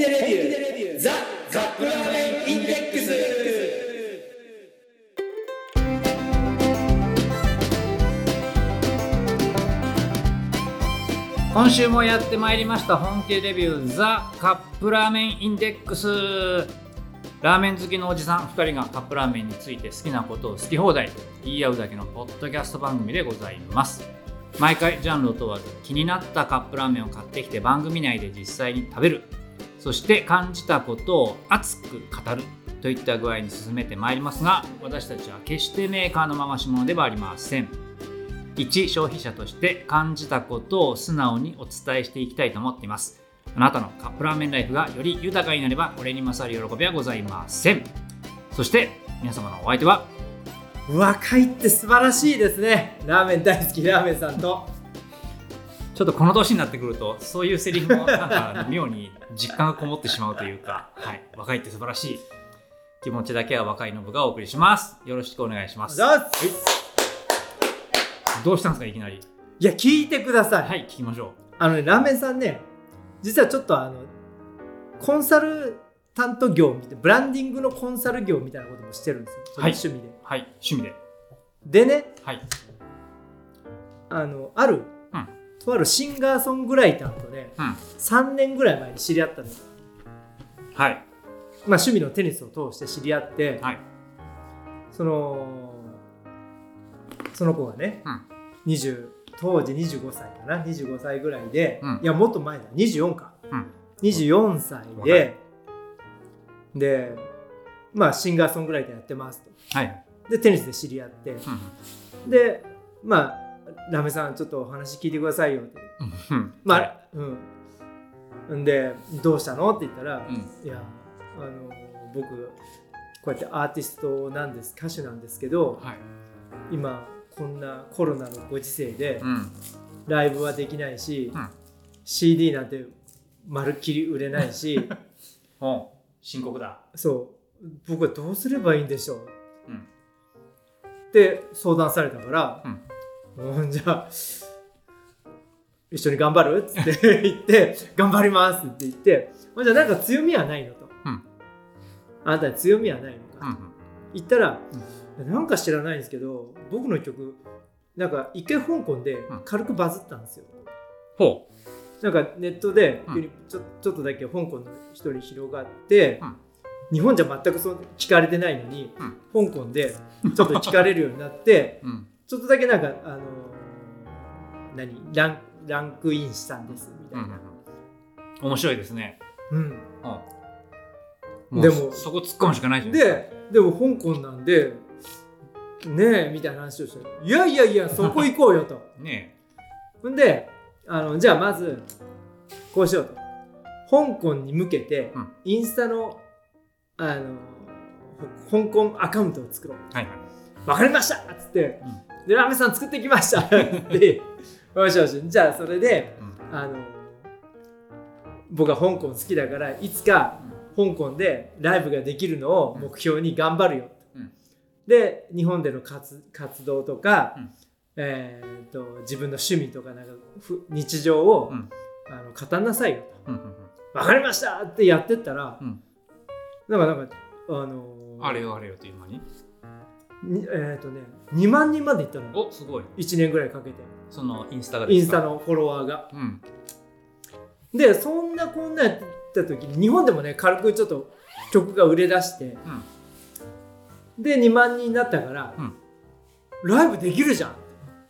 でレビューザ・カップラーメンインデックス今週もやってまいりました本気レビューザカップラーメンインデックスラーメン好きのおじさん2人がカップラーメンについて好きなことを好き放題言い合うだけのポッドキャスト番組でございます毎回ジャンルを問わず気になったカップラーメンを買ってきて番組内で実際に食べるそして感じたことを熱く語るといった具合に進めてまいりますが私たちは決してメーカーの回し者ではありません。一消費者として感じたことを素直にお伝えしていきたいと思っています。あなたのカップラーメンライフがより豊かになればこれに勝る喜びはございません。そして皆様のお相手は若いって素晴らしいですね。ラーメン大好きラーメンさんと。ちょっとこの年になってくるとそういうセリフもなんか妙に実感がこもってしまうというか、はい、若いって素晴らしい気持ちだけは若いの部がお送りします。よろしくお願いします。どうしたんですかいきなり？いや聞いてください、はい聞きましょあのねラーメンさんね実はちょっとあのコンサルタント業ブランディングのコンサル業みたいなこともしてるんですよ、はい。趣味で。うはい。趣味で。でねはい。あのある、うんとあるシンガーソングライターとねうん。3年ぐらい前に知り合ったのよ。はい。まあ、趣味のテニスを通して知り合って、はい。そのその子がね、うん。20当時25歳かな25歳ぐらいで、うん。いやもっと前だ24か、うん。24歳で、でまあシンガーソングライターやってますと。はい。でテニスで知り合って。うん。でまあラメさんちょっとお話聞いてくださいよ。ってうん。まあ、はい。うん。んでどうしたのって言ったら、うん。いやあの僕こうやってアーティストなんです歌手なんですけどはい。今こんなコロナのご時世でうん。ライブはできないし、うん。CD なんてまるっきり売れないし お深刻だ。そう。僕はどうすればいいんでしょう。うん。って相談されたから、うん、じゃあ一緒に頑張る？って言って頑張りますって言って。じゃあなんか強みはないのと、うん。あなたに強みはないのか、うん言ったら、なんか知らないんですけど僕の曲なんか一回香港で軽くバズったんですよ、ほなんかネットでうん。急にちょ,、ちょっとだけ香港の人に広がって、うん。日本じゃ全くそう聞かれてないのに、うん。香港で ちょっと聞かれるようになってううんちょっとだけなんかあのー何？ランランクインしたんですみたいな、うんうん面白いですね。うん。もうでもそこ突っ込むしかないじゃないですか。ででも香港なんでねえみたいな話をしていやいやいやそこ行こうよと。ねほんであのじゃあまずこうしようと。香港に向けて、うん。インスタのあのほ香港アカウントを作ろうえはいはいわかりました！っつって、でラーメンさん作ってきました！ってよしよしじゃあそれでうん。あの僕は香港好きだからいつか香港でライブができるのを目標に頑張るよ、うん。で日本での活活動とか、うん。えー、と自分の趣味とかなんかふ日常を、うん。あの語んなさいようんうんと分かりました！ってやってったら、うん。なんかなんかあのうんあれよあれよという間にに？えっ、とね2万人までいったのよ。おすごい。1年ぐらいかけて。そのインスタがインスタののフォロワーが。うん。でそんなこんなやってた時に日本でもね軽くちょっと曲が売れ出して。で2万人になったから、うん。ライブできるじゃん。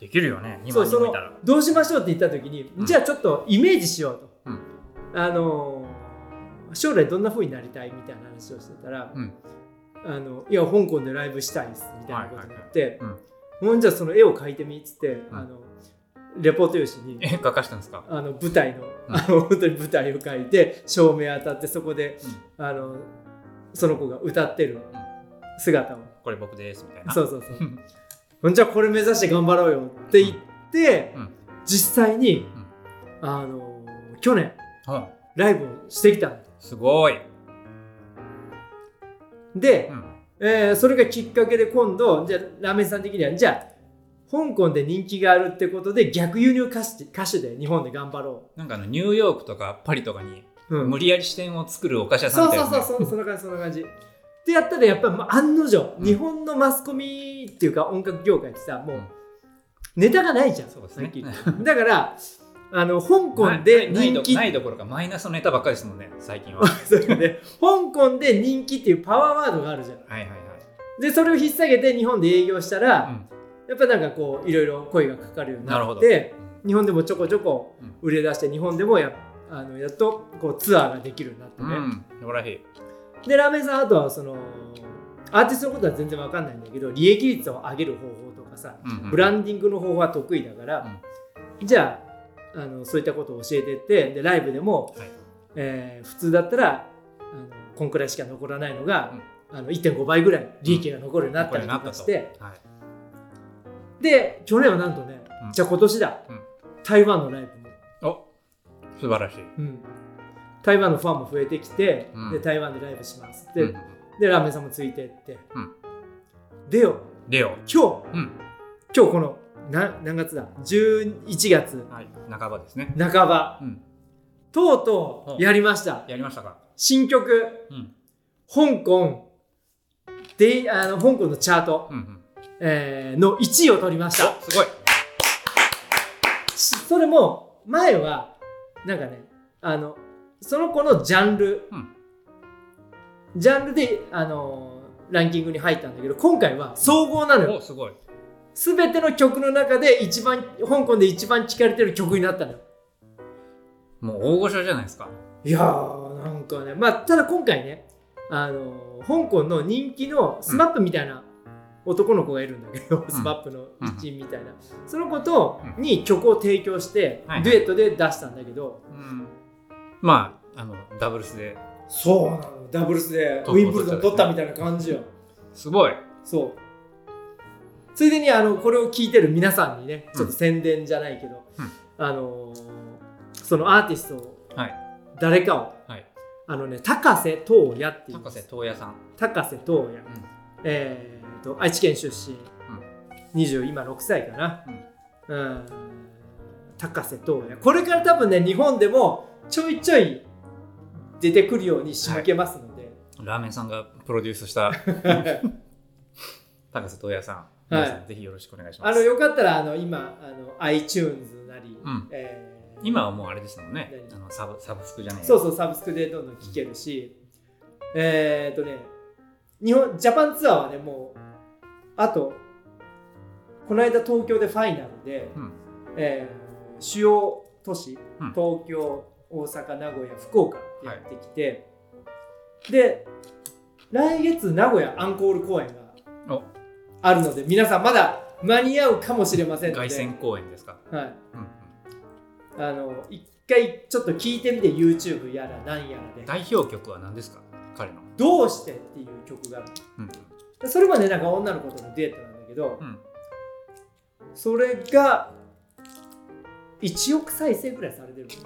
できるよね2そうその万人もいたら。どうしましょうって言った時に、うん。じゃあちょっとイメージしようと、うん。あのー将来どんな風になりたいみたいな話をしてたら、うんあのいや香港でライブしたいっすみたいなことになって、ほん。じゃあその絵を描いてみっつって、ん。あのレポート用紙にえ書かしたんですか？あの舞台の,、うん。あの本当に舞台を描いて照明当たってそこで、あのその子が歌ってる姿を、これ僕ですみたいな。そうそうそう。ほんじゃこれ目指して頑張ろうよって言って、うん。実際に、あの去年うんライブをしてきたの。すごいで、うん。えーそれがきっかけで今度じゃあラーメンさん的にはじゃあ香港で人気があるってことで逆輸入歌手歌手で日本で頑張ろなんかあのニューヨークとかパリとかにうん。無理やり視点を作るお菓子屋さんみたいなそうそうそうそんな感じそんな感じ。ってやったらやっぱまあ案の定、うん。日本のマスコミっていうか音楽業界ってさもううん。ネタがないじゃんそうですね。だからあの香港で人気。ないどころかマイナスのネタばっかりですもんね最近は。そう香港で人気っていうパワーワードがあるじゃん。はいはいはい、でそれを引っ提げて日本で営業したら、うん。やっぱなんかこういろいろ声がかかるようになって日本でもちょこちょこうん。売れ出して日本でもやあのやっとこうツアーができるようになってね、うん、素晴らしい。でラーメンさんあとはそのアーティストのことは全然わかんないんだけど利益率を上げる方法とかさうんうん。ブランディングの方法は得意だから、じゃああのそういったことを教えてってでライブでも、はい。えー普通だったらあのこんくらいしか残らないのが、あの1.5倍ぐらい利益が残るようになったりとかして、はい、で去年はなんとね、うん。じゃあ今年だ、うん。台湾のライブも、お素晴らしい。うん。台湾のファンも増えてきて、うん。で台湾でライブしますって、うん。でラーメンさんもついてって、うん。でよ。レオ。今日。うん。今日このな何月だ？11月はい。半ばですね。半ばうん。とうとうやりましたやりましたか？新曲うん。香港であの香港のチャート、うんうん。えーの1位を取りましたおすごい。しそれも前はなんかねあのその子のジャンル、うんジャンルであのランキングに入ったんだけど今回は総合なのよおすごい。全ての曲の中で一番香港で一番聴かれてる曲になったの。よもう大御所じゃないですか。いやーなんかねまあただ今回ねあの香港の人気の SMAPみたいな男の子がいるんだけど、 SMAPの一員みたいな、その子とに曲を提供して、はいデュエットで出したんだけど、うん。まあ、あの、ダブルスで。そうなの。ダブルスでウィンブルドン取ったみたいな感じよ。すごい。そうついでにあのこれを聞いてる皆さんにねちょっと宣伝じゃないけど、うん。あのーそのアーティストをはい。誰かをはい。あのね高瀬東也っていう。高瀬東也さん。高瀬東也、えー、と愛知県出身、20今6歳かな、うん、高瀬東也。これから多分ね日本でもちょいちょい出てくるように仕向けますので、ラーメンさんがプロデュースした 高瀬東也さん。はい。ぜひよろしくお願いします。あのよかったらあの今あの iTunes なり、うん。えー今はもうあれですもんね。あ何のサブサブスクじゃないそうそうサブスクでどんどん聴けるし、えっ、とね日本ジャパンツアーはねもうあとこの間東京でファイナルで、うん。えー主要都市、うん。東京大阪名古屋福岡ってやってきて、で来月名古屋アンコール公演がおあるので皆さんまだ間に合うかもしれませんので。凱旋公演ですか？はい、うんあの一回ちょっと聞いてみて YouTube やらなんやらで。代表曲は何ですか？彼の。「どうして」っていう曲がある。うんでそれまでなんか女の子とのデートなんだけど、うん。それが1億再生ぐらいされてるす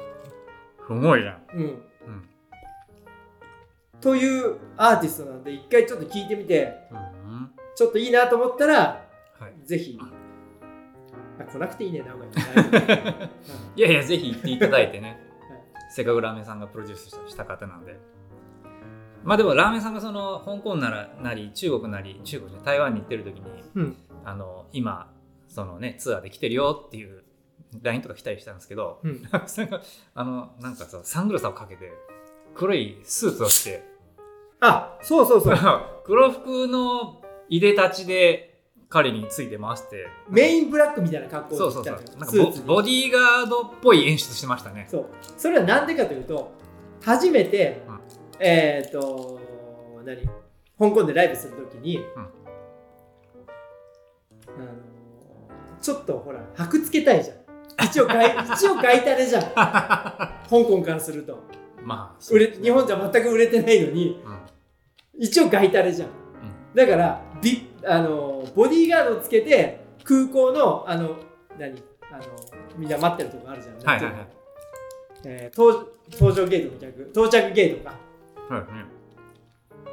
ごいじゃん。うん。うん。というアーティストなんで一回ちょっと聞いてみて。うんちょっといいなと思ったらはい、ぜひ。あ。来なくていいね名古屋に。い。やいや、ぜひ行っていただいてね。はい。せっかくラーメンさんがプロデュースした方なんで。まあでもラーメンさんがその香港ならなり中国なり中国じ台湾に行ってる時にうん。あの今そのねツアーで来てるよっていう LINE とか来たりしたんですけど、うん。ラーメンさんがあのなんかさサングラスをかけて黒いスーツを着て。あそうそうそう。黒服のいでたちで彼について回して。メインブラックみたいな格好そうそうそう。なんかスーツに。ボボディーガードっぽい演出してましたね。そう。それはなんでかというと初めて、うん。えっ、と何？香港でライブするときに、あのちょっとほら箔つけたいじゃん。一応外 一応外タレじゃん。香港からすると。まあ売れ日本じゃ全く売れてないのにうん。一応外タレじゃん、だからビあのボディーガードをつけて空港のあの何？あのみんな待ってるとこあるじゃん、はいはいはい。えー搭搭乗ゲートの逆到着ゲートか。はいね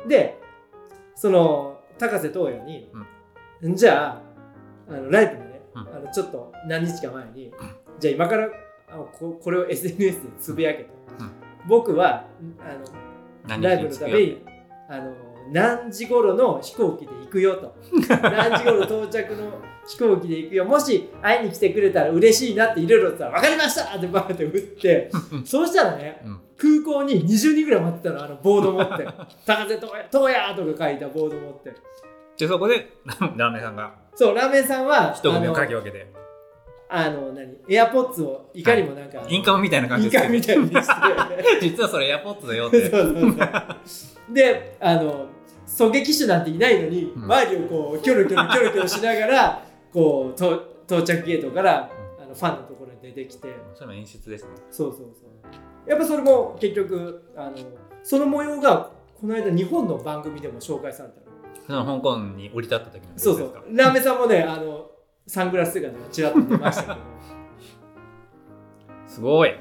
でその高瀬東也に、じゃああのライブのね、うん。あのちょっと何日か前に、じゃあ今からあのここれを SNS でつぶやけと、僕はあの何ライブのためにあの何時頃の飛行機で行くよと。何時頃到着の飛行機で行くよ。もし会いに来てくれたら嬉しいなっていろいろ言ったら分かりましたってバーって打って。そうしたらねうん。空港に20人ぐらい待ってたのあのボード持って「高瀬東也」とか書いたボード持って。でそこで ラーメンさんが。そうラーメンさんは一組をかき分けて。あの何？エアポッツをいかにもなんか、インカムみたいな感じインカムみたいにして実はそれエアポッツだよってそうそうそうであの狙撃手なんていないのに、うん。周りをこうキョロキョロキョロキョロしながら こうと到着ゲートから、あのファンのところに出てきて。それも演出ですね。そうそうそう。やっぱそれも結局あのその模様がこの間日本の番組でも紹介されたの。香港に降り立った時のそうそう。ラーメンさんもねあのサングラス姿がちらっと出ましたけど。すごい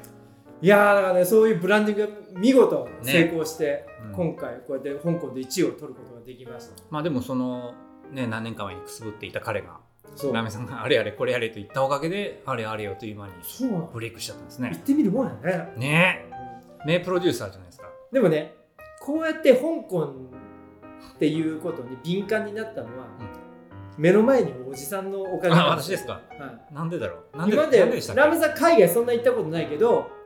いやーだからねそういうブランディングが見事成功して、うん。今回こうやって香港で1位を取ることができました。まあでもそのね何年か前にくすぶっていた彼がそう。ラーメンさんがあれあれこれやれと言ったおかげであれあれよという間にブレイクしちゃったんですね。行ってみるもんやね。ね。え名プロデューサーじゃないですか。でもねこうやって香港っていうことに敏感になったのは、目の前におじさんのおかげあなん私ですか。はい。なんでだろう。なんで今までラーメンさん海外そんな行ったことないけど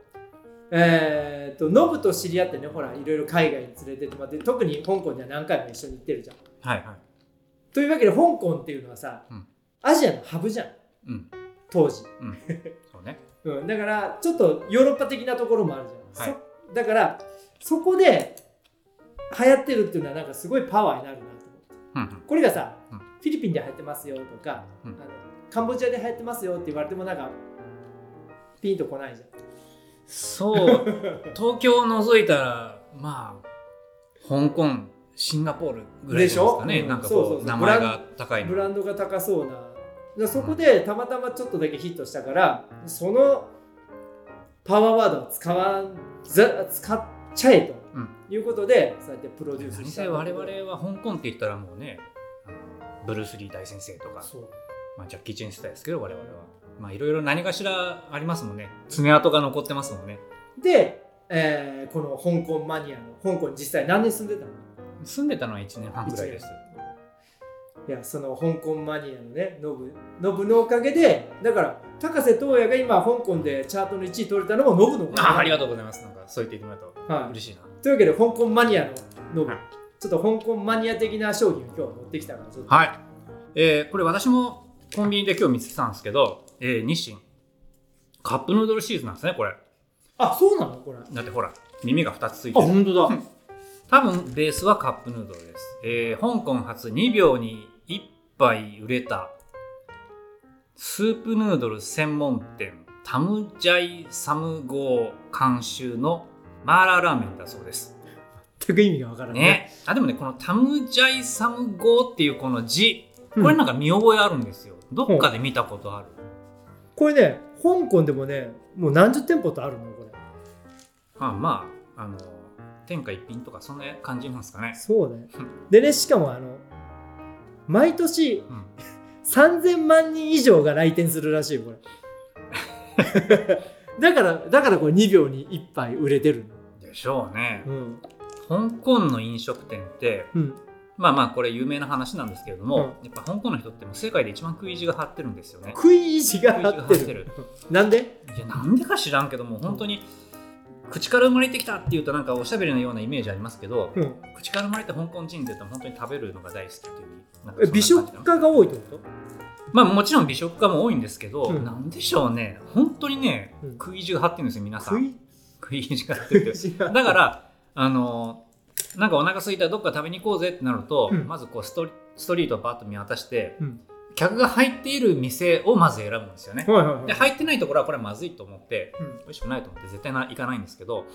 えー、とノブと知り合ってねほらいろいろ海外に連れてってもらって特に香港には何回も一緒に行ってるじゃん。はいはい。というわけで香港っていうのはさ、うん。アジアのハブじゃん。うん。当時、うん。そうね。うん、だからちょっとヨーロッパ的なところもあるじゃん、はい。そだからそこで流行ってるっていうのはなんかすごいパワーになるなと思って。うんうん。これがさ、うん。フィリピンで流行ってますよとか、うん。あのカンボジアで流行ってますよって言われてもなんかピンとこないじゃんそう東京を除いたらまあ香港シンガポールぐらいですかね。でしょ？なんかこう名前が高いの。ブランドが高そうな。そこでたまたまちょっとだけヒットしたからそのパワーワードを使わんざ使っちゃえとうん。いうことで、そうやってプロデュース何した。せ我々は香港って言ったらもうねブルース・リー大先生とか、まあ、ジャッキー・チェン世代ですけど我々はまあいろいろ何かしらありますもんね。爪痕が残ってますもんね。で、えーこの香港マニアの香港に実際何年住んでたの？住んでたのは1年半ぐらいです。いやその香港マニアのねノブノブのおかげでだから高瀬東也が今香港でチャートの1位取れたのもノブのおかげ。あありがとうございます。なんかそう言っていただくとはい、嬉しいな。というわけで香港マニアのノブ、はい。ちょっと香港マニア的な商品を今日持ってきたからちょっと。はい、えーこれ私もコンビニで今日見つけたんですけど、えー日清。カップヌードルシリーズなんですねこれ。あそうなの？これ。あだってほら耳が2つついてる。本当だ。多分ベースはカップヌードルです、えー香港初2秒に1杯売れたスープヌードル専門店タムジャイサムゴー監修のマーラーラーメンだそうです。全く意味がわからない。ね。あでもねこのタムジャイサムゴーっていうこの字これなんか見覚えあるんですよ、どっかで見たことある、これね香港でもねもう何十店舗とあるのこれ。あまああの天下一品とかそんな感じなんですかね。そうねでねしかもあの毎年うん。3000万人以上が来店するらしいよこれ。だからだからこれ2秒に1杯売れてるでしょうね。のうん。香港の飲食店ってうんまあまあこれ有名な話なんですけれども、うん。やっぱ香港の人ってもう世界で一番食い意地が張ってるんですよね。食い意地が張ってる。なんで？いやなんでか知らんけども本当に口から生まれてきたっていうとなんかおしゃべりのようなイメージありますけど、うん。口から生まれた香港人って言うと本当に食べるのが大好きっていう美食家が多いってこまあもちろん美食家も多いんですけど、うん。なんでしょうね。本当にね、うん。食い意地が張ってるんですよ皆さん。と食い意地が張ってる。だからあのなんかお腹空いたらどっか食べに行こうぜってなると、うん。まずこうストリストリートをバッと見渡して、うん。客が入っている店をまず選ぶんですよね。はいはいはい。で入ってないところはこれはまずいと思って、うん。美味しくないと思って絶対な行かないんですけど、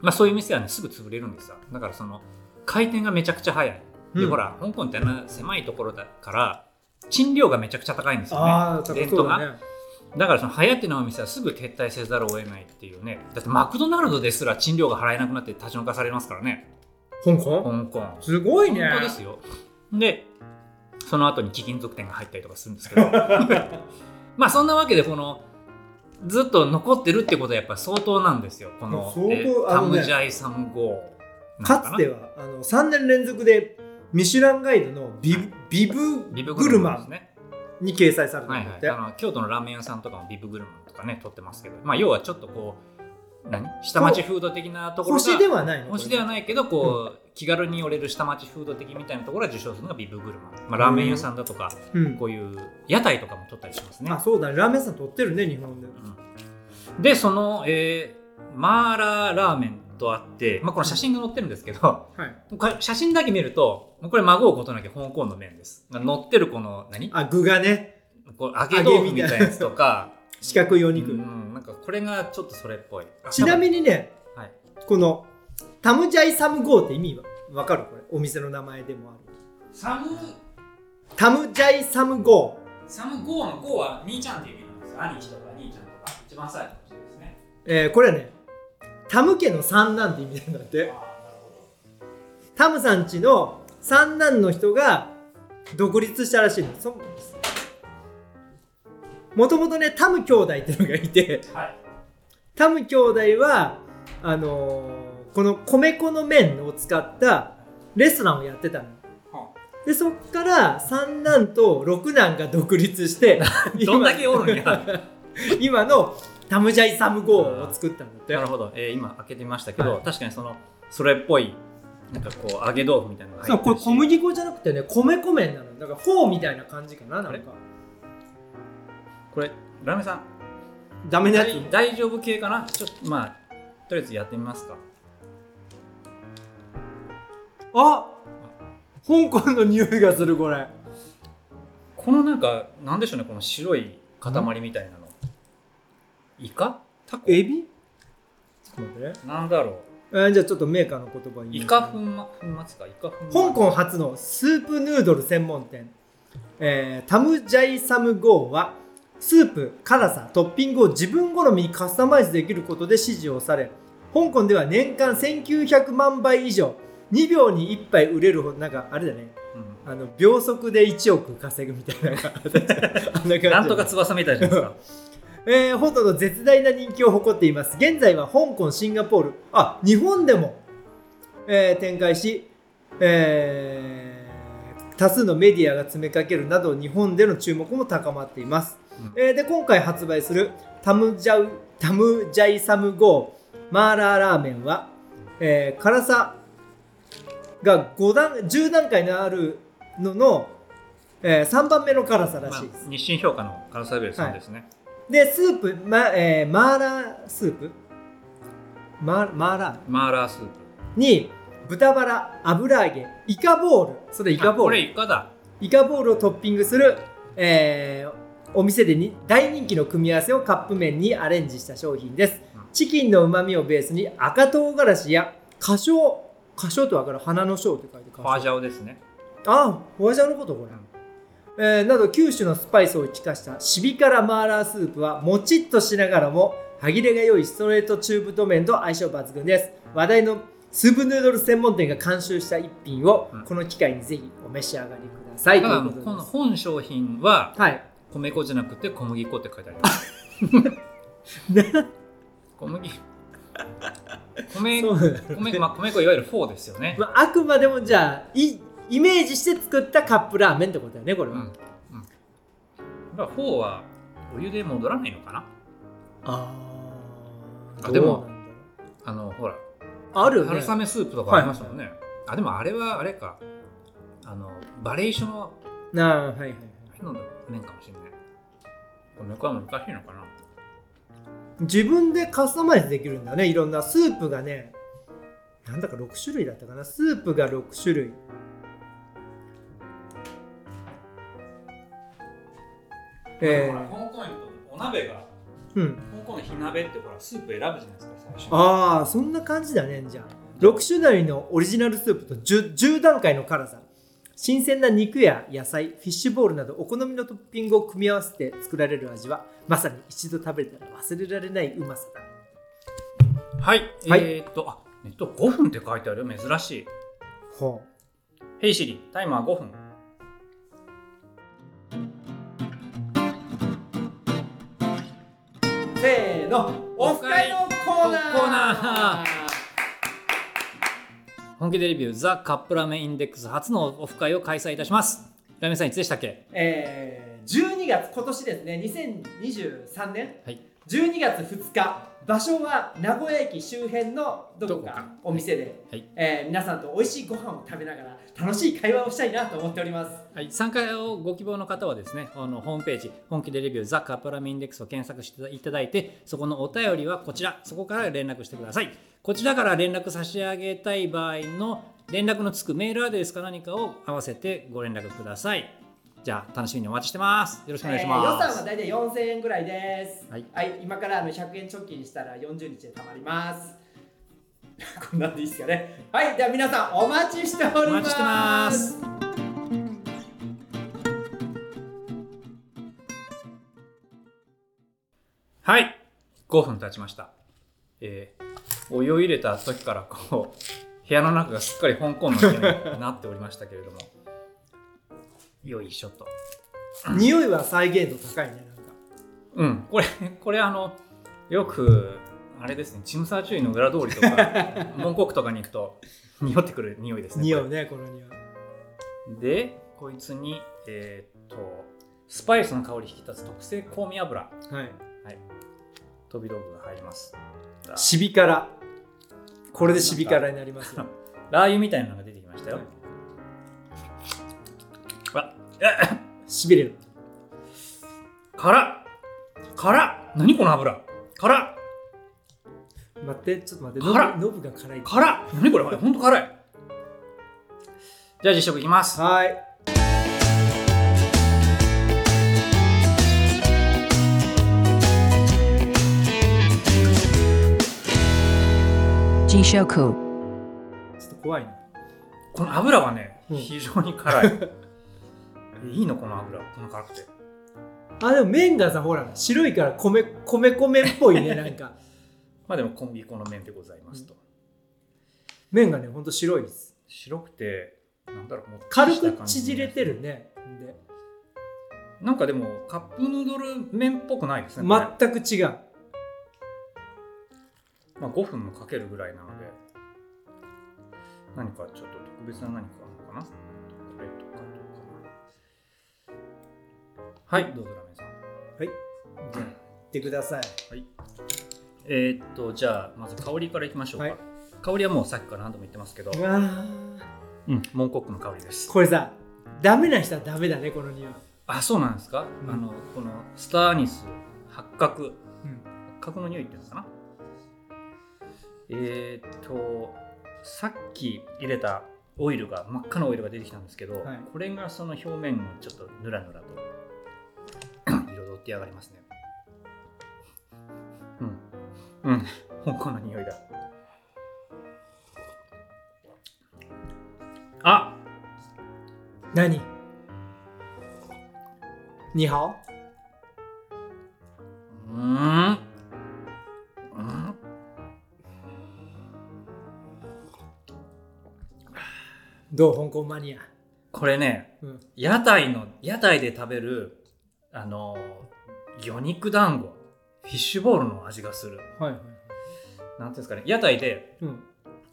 まあ、そういう店はねすぐ潰れるんですよ。だからその回転がめちゃくちゃ早い。で、うん。ほら香港ってな狭いところだから賃料がめちゃくちゃ高いんですよね。ああ高レントがだからその流行ってないお店はすぐ撤退せざるを得ないっていうね。だってマクドナルドですら賃料が払えなくなって立ち退かされますからね。香港？香港。すごいね。本当ですよ。でその後に貴金属店が入ったりとかするんですけど。まあそんなわけでこのずっと残ってるってことはやっぱり相当なんですよ。このタムジャイサムゴーかつてはあの3年連続でミシュランガイドのビブビブグルマ。ンですねに掲載されてはいるんだって、はいあの京都のラーメン屋さんとかもビブグルマンとかね取ってますけど。まあ要はちょっとこう何？下町フード的なところが星ではないの星ではないけどこう、気軽に寄れる下町フード的みたいなところが受賞するのがビブグルマン、まあ、ラーメン屋さんだとか、うん。こういう屋台とかも取ったりしますね。あそうだね。ラーメン屋さん取ってるね日本で。うん。でその、えーマーラーラーメンとあって、まあ、この写真が載ってるんですけどはい。写真だけ見るとこれ孫をことなきゃ香港の麺です。載ってるこの何？あ具がね。こう揚げ豆腐みたいなやつとか。四角いお肉、うん、なんかこれがちょっとそれっぽい。ちなみにね、はい。このタムジャイサムゴーって意味はわかるこれ？お店の名前でもある。サム？タムジャイサムゴサムゴーのゴーは兄ちゃんっていう意味なんですよ。兄貴とか兄ちゃんとか。一番最後の字ですね。ー、えーこれはねタム家の三男って意味なんだって。タムさん家の三男の人が独立したらしいの。そもともとねタム兄弟っていうのがいて。はい。タム兄弟はあのーこの米粉の麺を使ったレストランをやってたの。でそっから三男と六男が独立して どんだけおるんや。今のタムジャイサムゴーを作ったんだって。なるほど、えー今開けてみましたけど、はい。確かにそのそれっぽいなんかこう揚げ豆腐みたいなのがそうこれ入ってるし。小麦粉じゃなくてね米粉麺なの。だからフォーみたいな感じかななんか。これラーメンさん。ダメなやつ？大大丈夫系かな？ちょっとまあとりあえずやってみますか。あ香港の匂いがするこれ。このなんかなんでしょうねこの白い塊みたいな。のイカ？タコ？エビ？ちょっと待って。ねなんだろえーじゃあちょっとメーカーの言葉うにイカ粉ま粉末か。イカ粉末。香港初のスープヌードル専門店、えータムジャイサムゴーはスープ辛さトッピングを自分好みにカスタマイズできることで支持をされ香港では年間1900万杯以上2秒に1杯売れるほどなんかあれだね。うん。あの秒速で1億稼ぐみたいな。あんな感じなんとか翼みたいじゃないですかえー、ほとんど絶大な人気を誇っています。現在は香港シンガポール。あ日本でも、えー展開し、えー多数のメディアが詰めかけるなど日本での注目も高まっています、うん。えーで今回発売するタムジャウタムジャイサムゴーマーラーラーメンは、えー辛さが5段10段階のあるのの、え3番目の辛さらまあしいです、日清評価の辛さレベル3ですね、で、スープ、まえーマーラースープ？マーマーラー？マーラースープ。に豚バラ、油揚げ、イカボール、それイカあこれボール、イカだ。イカボールをトッピングする、えーお店でに大人気の組み合わせをカップ麺にアレンジした商品です。うん。チキンの旨味をベースに赤唐辛子や花椒、花椒とわかる？花の椒って書いてファージャオですね。あ、ホワジャオのこと？これ。えーなど9種のスパイスを生かしたシビ辛マーラースープはもちっとしながらも歯切れが良いストレート中太麺と相性抜群です。話題のスープヌードル専門店が監修した一品をうん。この機会にぜひお召し上がりください、ただということこの本商品ははい。米粉じゃなくて小麦粉って書いてありますね小麦。米米,、まあ、米粉いわゆるフォーですよね、まあ、あくまでもじゃあいイメージして作ったカップラーメンってことだよねこれは、うんうん、はお湯で戻らないのかな？あーあでもあのほら。うあるよね。春雨スープとかありますもんね、あでもあれはあれか。あのバレーションのなあはいはいはい。の麺かもしれない。米粉は難しいのかな？自分でカスタマイズできるんだねいろんな。スープがねなんだか6種類だったかな。スープが6種類えー、香港お鍋がうん。香港の火鍋ってほらスープ選ぶじゃないですか最初。ああそんな感じだねじゃあ。6種類のオリジナルスープと 10, 10段階の辛さ。新鮮な肉や野菜フィッシュボールなどお好みのトッピングを組み合わせて作られる味はまさに一度食べたら忘れられないうまさだ。はい、はい。えー、っとあネット5分って書いてあるよ珍しい。ほヘイシリタイマー5分せーのオフ会のコーナー。コーナー本気でレビューザ・カップラーメンインデックス初のオフ会を開催いたします。ラーメンさんいつでしたっけ？えー、12月今年ですね2023年、はい12月2日場所は名古屋駅周辺のどこかお店で、はい。えー皆さんと美味しいご飯を食べながら楽しい会話をしたいなと思っております。はい、参加をご希望の方はですね、あのホームページ、本気でレビュー、ザ・カップラーメンインデックスを検索していただいて、そこのお便りはこちら、そこから連絡してください。こちらから連絡差し上げたい場合の連絡のつくメールアドレスか何かを合わせてご連絡ください。じゃあ、楽しみにお待ちしてます。よろしくお願いします。えー予算は大体4000円ぐらいです。はい。今からあの100円貯金したら40日で貯まります。こんなんでいいですかね。はいでは皆さんお待ちしております。お待ちしてます。はい、5分経ちました。えーお湯を入れた時からこう部屋の中がすっかり香港の家になっておりましたけれどもよいしょと。匂いは再現度高いねなんか。うん。これこれあのよくあれですねチムサーチュイの裏通りとか 門国とかに行くと匂ってくる匂いですね匂うねこの匂いでこいつにえーっとスパイスの香り引き立つ特製香味油。はい。飛び道具が入ります。シビ辛。これでシビ辛になりますよ。ラー油みたいなのが出てきましたよ、あしびれる辛っ辛っ何この油辛っ待ってちょっと待って辛ノブが辛い辛っ何これほんと辛いじゃあ実食いきますはいちょっと怖いなこの油はね、うん非常に辛いいいのこの油この辛くて。あでも麺がさほら白いから米 米米っぽいねなんか。まあでもコンビニこの麺でございますと、麺がねほんと白いです。白くてなんだろうもう軽く縮れてるね。で。なんかでもカップヌードル麺っぽくないですね、全く違う。まあ、5分もかけるぐらいなので。何かちょっと特別な何かあるのかな？はい。どうぞラーメンさん。はい。じゃあ行ってください。はい。えーっとじゃあまず香りからいきましょうか、はい。香りはもうさっきから何度も言ってますけど。うわー。うんモンコックの香りです。これさダメな人はダメだねこの匂い、あそうなんですか、うん。あのこのスターアニス八角うん。八角の匂いっていうのかな？えーっとさっき入れたオイルが真っ赤なオイルが出てきたんですけど、はい。これがその表面をちょっとぬらぬらと彩ってやがりますね。うん。うん。香港の匂いだあ！何？ニハオ？うーん。うん。どう？香港マニア、これねうん、屋台の屋台で食べるあの魚肉団子フィッシュボールの味がする。はいはいなんていうんですかね。屋台でうん。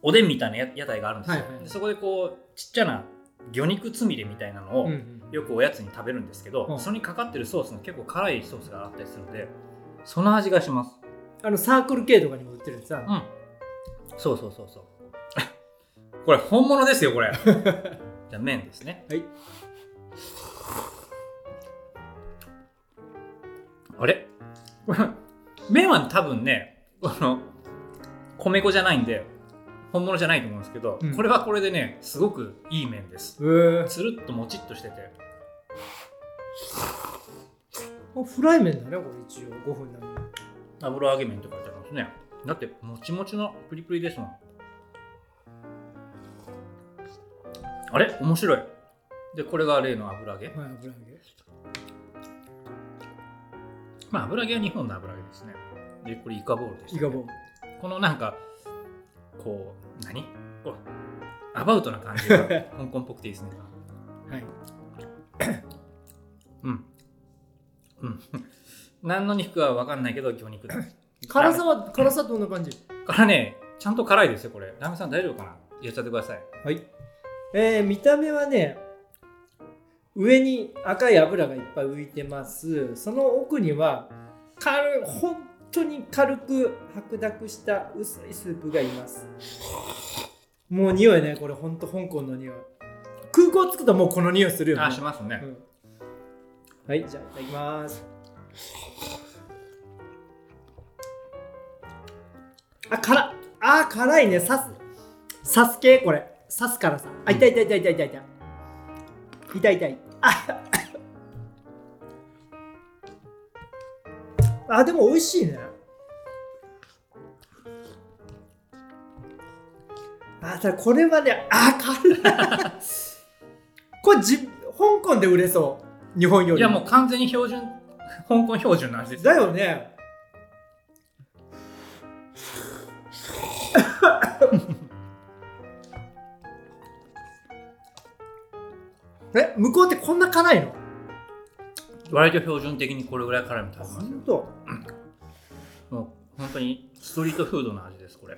おでんみたいな屋屋台があるんですよ、はいはいでそこでこうちっちゃな魚肉つみれみたいなのを、うんうんよくおやつに食べるんですけど、うん。それにかかってるソースが結構辛いソースがあったりするのでその味がします。あのサークル系とかにも売ってるやつさ、うん。そうそうそうそう。これ本物ですよこれ。じゃあ麺ですね。はいあれ？麺は多分ねこの米粉じゃないんで本物じゃないと思うんですけど、うん。これはこれでねすごくいい麺です。うー。つるっともちっとしてて。あフライ麺だねこれ一応。5分なのに油揚げ麺って書いてありますね。だってもちもちのプリプリですもん。あれ？面白い。でこれが例の油揚げ。はい油揚げまあ油揚げは日本の油揚げですね。でこれイカボールです、イカボール。このなんかこう何？こうアバウトな感じが 香港っぽくていいですね。はい。うん。うん。何の肉かは分かんないけど魚肉だ。辛さは辛さどんな感じ？からねちゃんと辛いですよこれ。ラーメンさん大丈夫かな？やっちゃってください。はい。えー、見た目はね上に赤い油がいっぱい浮いてます。その奥には軽い本当に軽く白濁した薄いスープがいます。もう匂いねこれ本当香港の匂い。空港着くともうこの匂いするよね。あしますね、うん。はいじゃあいただきます。あ辛っ。あー辛いね。刺す。刺す系？これ。刺す辛さ。あ痛い痛い痛い痛い痛い痛い。痛い痛いああでも美味しいね。あただこれはねあ辛い。これじ香港で売れそう。日本より。いやもう完全に標準香港標準の味です。だよね え向こうってこんな辛いの？割と標準的にこれぐらい辛いの食べますよ本当。もう本当にストリートフードの味ですこれ。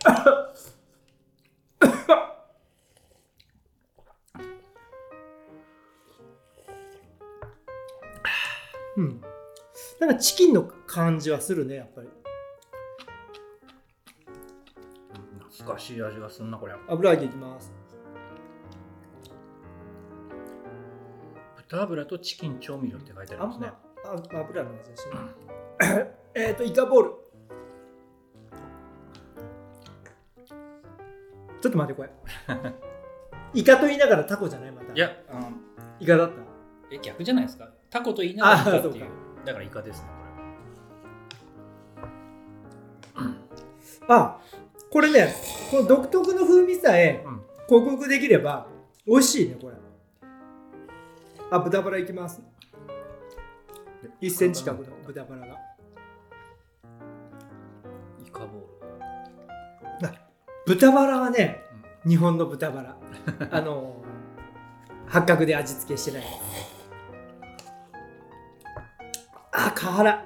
うん。なんかチキンの感じはするねやっぱり。懐かしい味がすんなこれ。油揚げいきます豚油とチキン調味料って書いてありますね。まあ油の味がしない。えっとイカボール。ちょっと待ってこれ。イカと言いながらタコじゃない？また。いや。あのイカだった？え逆じゃないですか？タコと言いながらイカっていう。あそだからイカですねあこれねこの独特の風味さえうん。克服できれば美味しいねこれあ豚バラいきます。1センチ角の豚バラが。イカボール。豚バラはね日本の豚バラ。あの八角で味付けしてない。あ辛っ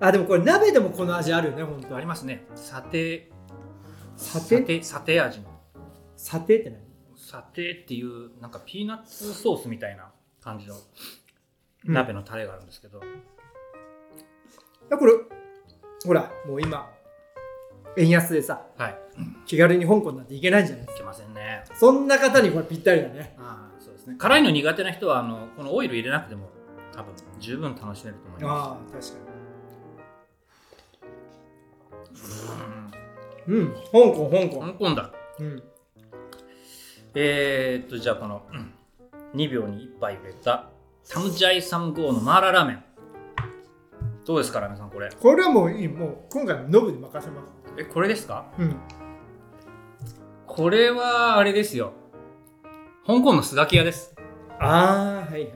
あでもこれ鍋でもこの味あるよね本当。ありますね。サテ？サテサテ味の。サテって何？サテっていうなんかピーナッツソースみたいな感じのうん。鍋のタレがあるんですけど、あこれほらもう今円安でさはい。気軽に香港なんて行けないんじゃないですいけませんね。かそんな方にこれぴったりだね。ああそうですね。辛いの苦手な人はあのこのオイル入れなくても多分十分楽しめると思いまああ確かすに。うん。香港香うん港。香港だ。うんえー、っとじゃあこの、うん2秒に1杯売れたタムジャイサムゴーのマーラーラーメン。どうですかラーメンさんこれ？これはもういいもう今回のノブに任せます。えこれですか？うん。これはあれですよ。香港のスガキ屋です。ああはいはい。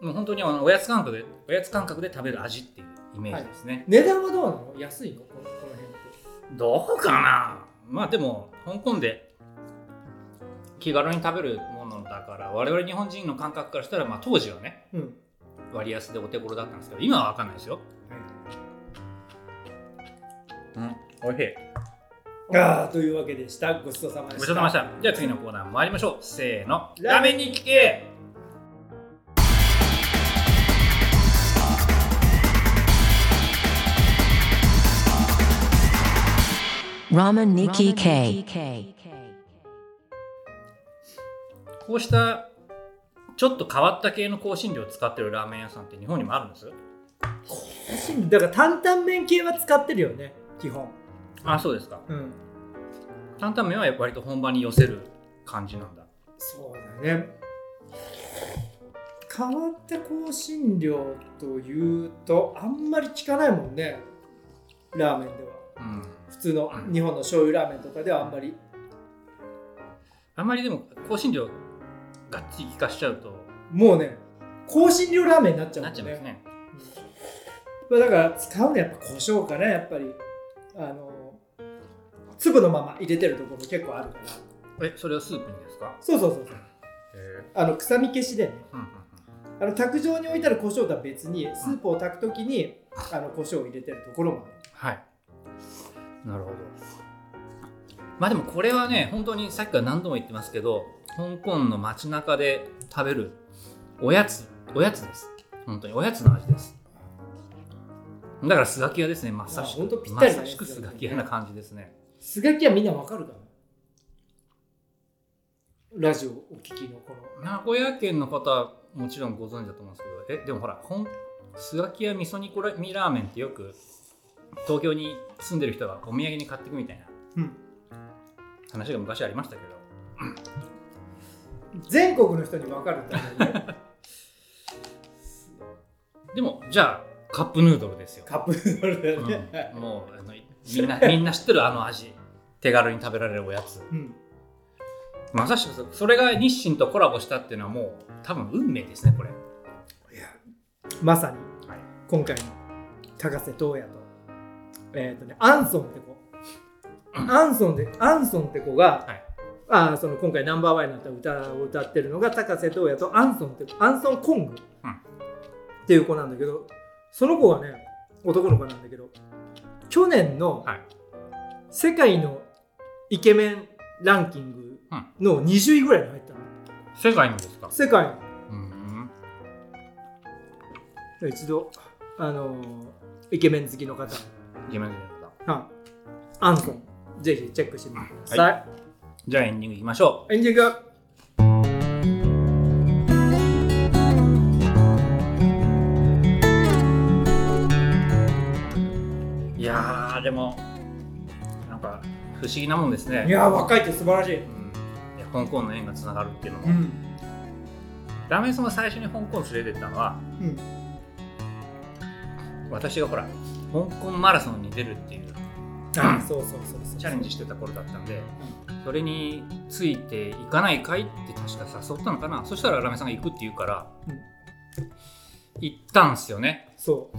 もう本当にあのおやつ感覚でおやつ感覚で食べる味っていうイメージですね、値段はどうなの？安いの？このこの辺って。どうかな？まあでも香港で気軽に食べるものだから我々日本人の感覚からしたら、まあ、当時はねうん。割安でお手頃だったんですけど今は分かんないですよ。うん。おいしい。ああというわけでした。ごちそうさまでした。ごちそうさまでした。じゃあ次のコーナー参りましょう。せーの。ラーメン。ラーメンに聞け.こうしたちょっと変わった系の香辛料を使ってるラーメン屋さんって日本にもあるんです？だから担々麺系は使ってるよね基本。あそうですか。うん。担々麺は割と本場に寄せる感じなんだ。そうだね。変わった香辛料というとあんまり聞かないもんねラーメンでは。うん。普通の日本の醤油ラーメンとかではあんまり。あんまりでも香辛料がっちり効かしちゃうと。もうね香辛料ラーメンになっちゃうんっちゃいますね。うん。まあだから使うのはやっぱ胡椒かなやっぱり。あの粒のまま入れてるところも結構あるから。えそれはスープにですか？そうそうそうそう。へあの臭み消しでね。うんうんあの卓上に置いてある胡椒とは別にスープを炊くときにあの胡椒を入れてるところもある。はい。なるほど。まあでもこれはね本当にさっきから何度も言ってますけど香港の街中で食べるおやつおやつです。本当におやつの味です。だからスガキ屋ですねまさしくあ本当ぴったりだねまさしくスガキ屋な感じですね。スガキはみんなわかるかな？ラジオお聞きのこの。名古屋県の方はもちろんご存知だと思うんですけどえでもほらほんスガキ屋味噌煮込みラーメンってよく東京に住んでる人がお土産に買っていくみたいなうん。話が昔ありましたけど全国の人にわかるんだよね。でもじゃあカップヌードルですよ、カップヌードルだよね、うん。もうあのみんな みんな知ってるあの味手軽に食べられるおやつ。うん。まさしくそれが日清とコラボしたっていうのはもう多分運命ですねこれ、いやまさにはい。今回の高瀬東也とえっ、とねアンソンって子。アンソンでアンソンって子が、はいあーその今回ナンバーワンになった歌を歌ってるのが高瀬東也とアンソンってアンソン・コングうん。っていう子なんだけどその子はね男の子なんだけど去年のはい。世界のイケメンランキングの20位ぐらいに入ったの。世界のですか？世界の。うん。一度あのーイケメン好きの方。イケメンですはい。アンソンぜひチェックしてみてください、じゃあエンディングいきましょう。エンディング。いやーでもなんか不思議なもんですね。いやー若いって素晴らしい、うん、香港の縁がつながるっていうのも、ん。ラーメンさんが最初に香港連れてったのはうん、私がほら香港マラソンに出るっていうあそうそうそうそう。チャレンジしてた頃だったんでそれについていかないかい？って確か誘ったのかな？そしたらラーメンさんが行くって言うから、うん。行ったんすよね。そ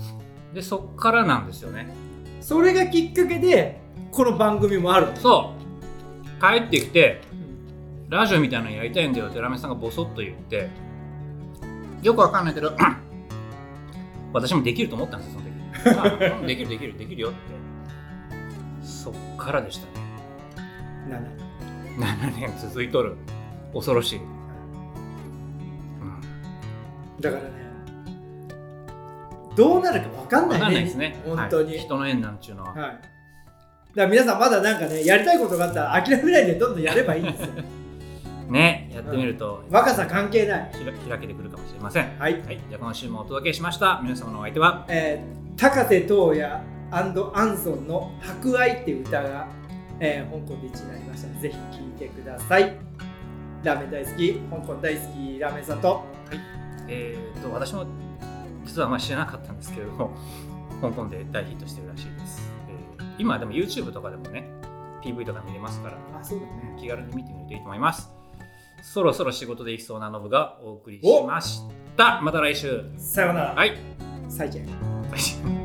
う。でそっからなんですよね。それがきっかけでこの番組もあるそう。帰ってきてラジオみたいなのやりたいんだよってラーメンさんがボソッと言ってよくわかんないけど 私もできると思ったんですよその時。できるできるできるよって。そっからでしたね。7 7年続いとる。恐ろしい、うん、だからねどうなるか分かんないね。わかんないですね。本当に、はい。人の縁なんちゅうのは、はい。だから皆さんまだなんかね、やりたいことがあったら諦めないでどんどんやればいいんですよ。ねやってみると、若さ関係ない。開けてくるかもしれません。はい、はい。じゃあ今週もお届けしました。皆様のお相手は？えー、高瀬東也アンソンの「博愛」っていう歌が、えー香港で1位になりました。のでぜひ聴いてください。ラーメン大好き、香港大好きラーメンさんと、えー、と私も実はあんまり知らなかったんですけれども香港で大ヒットしてるらしいです、えー今でも YouTube とかでもね PV とか見れますからあ、そうだね。気軽に見てみるといいと思います。そろそろ仕事で行きそうなノブがお送りしました。また来週。さようなら。はい。再见。再 見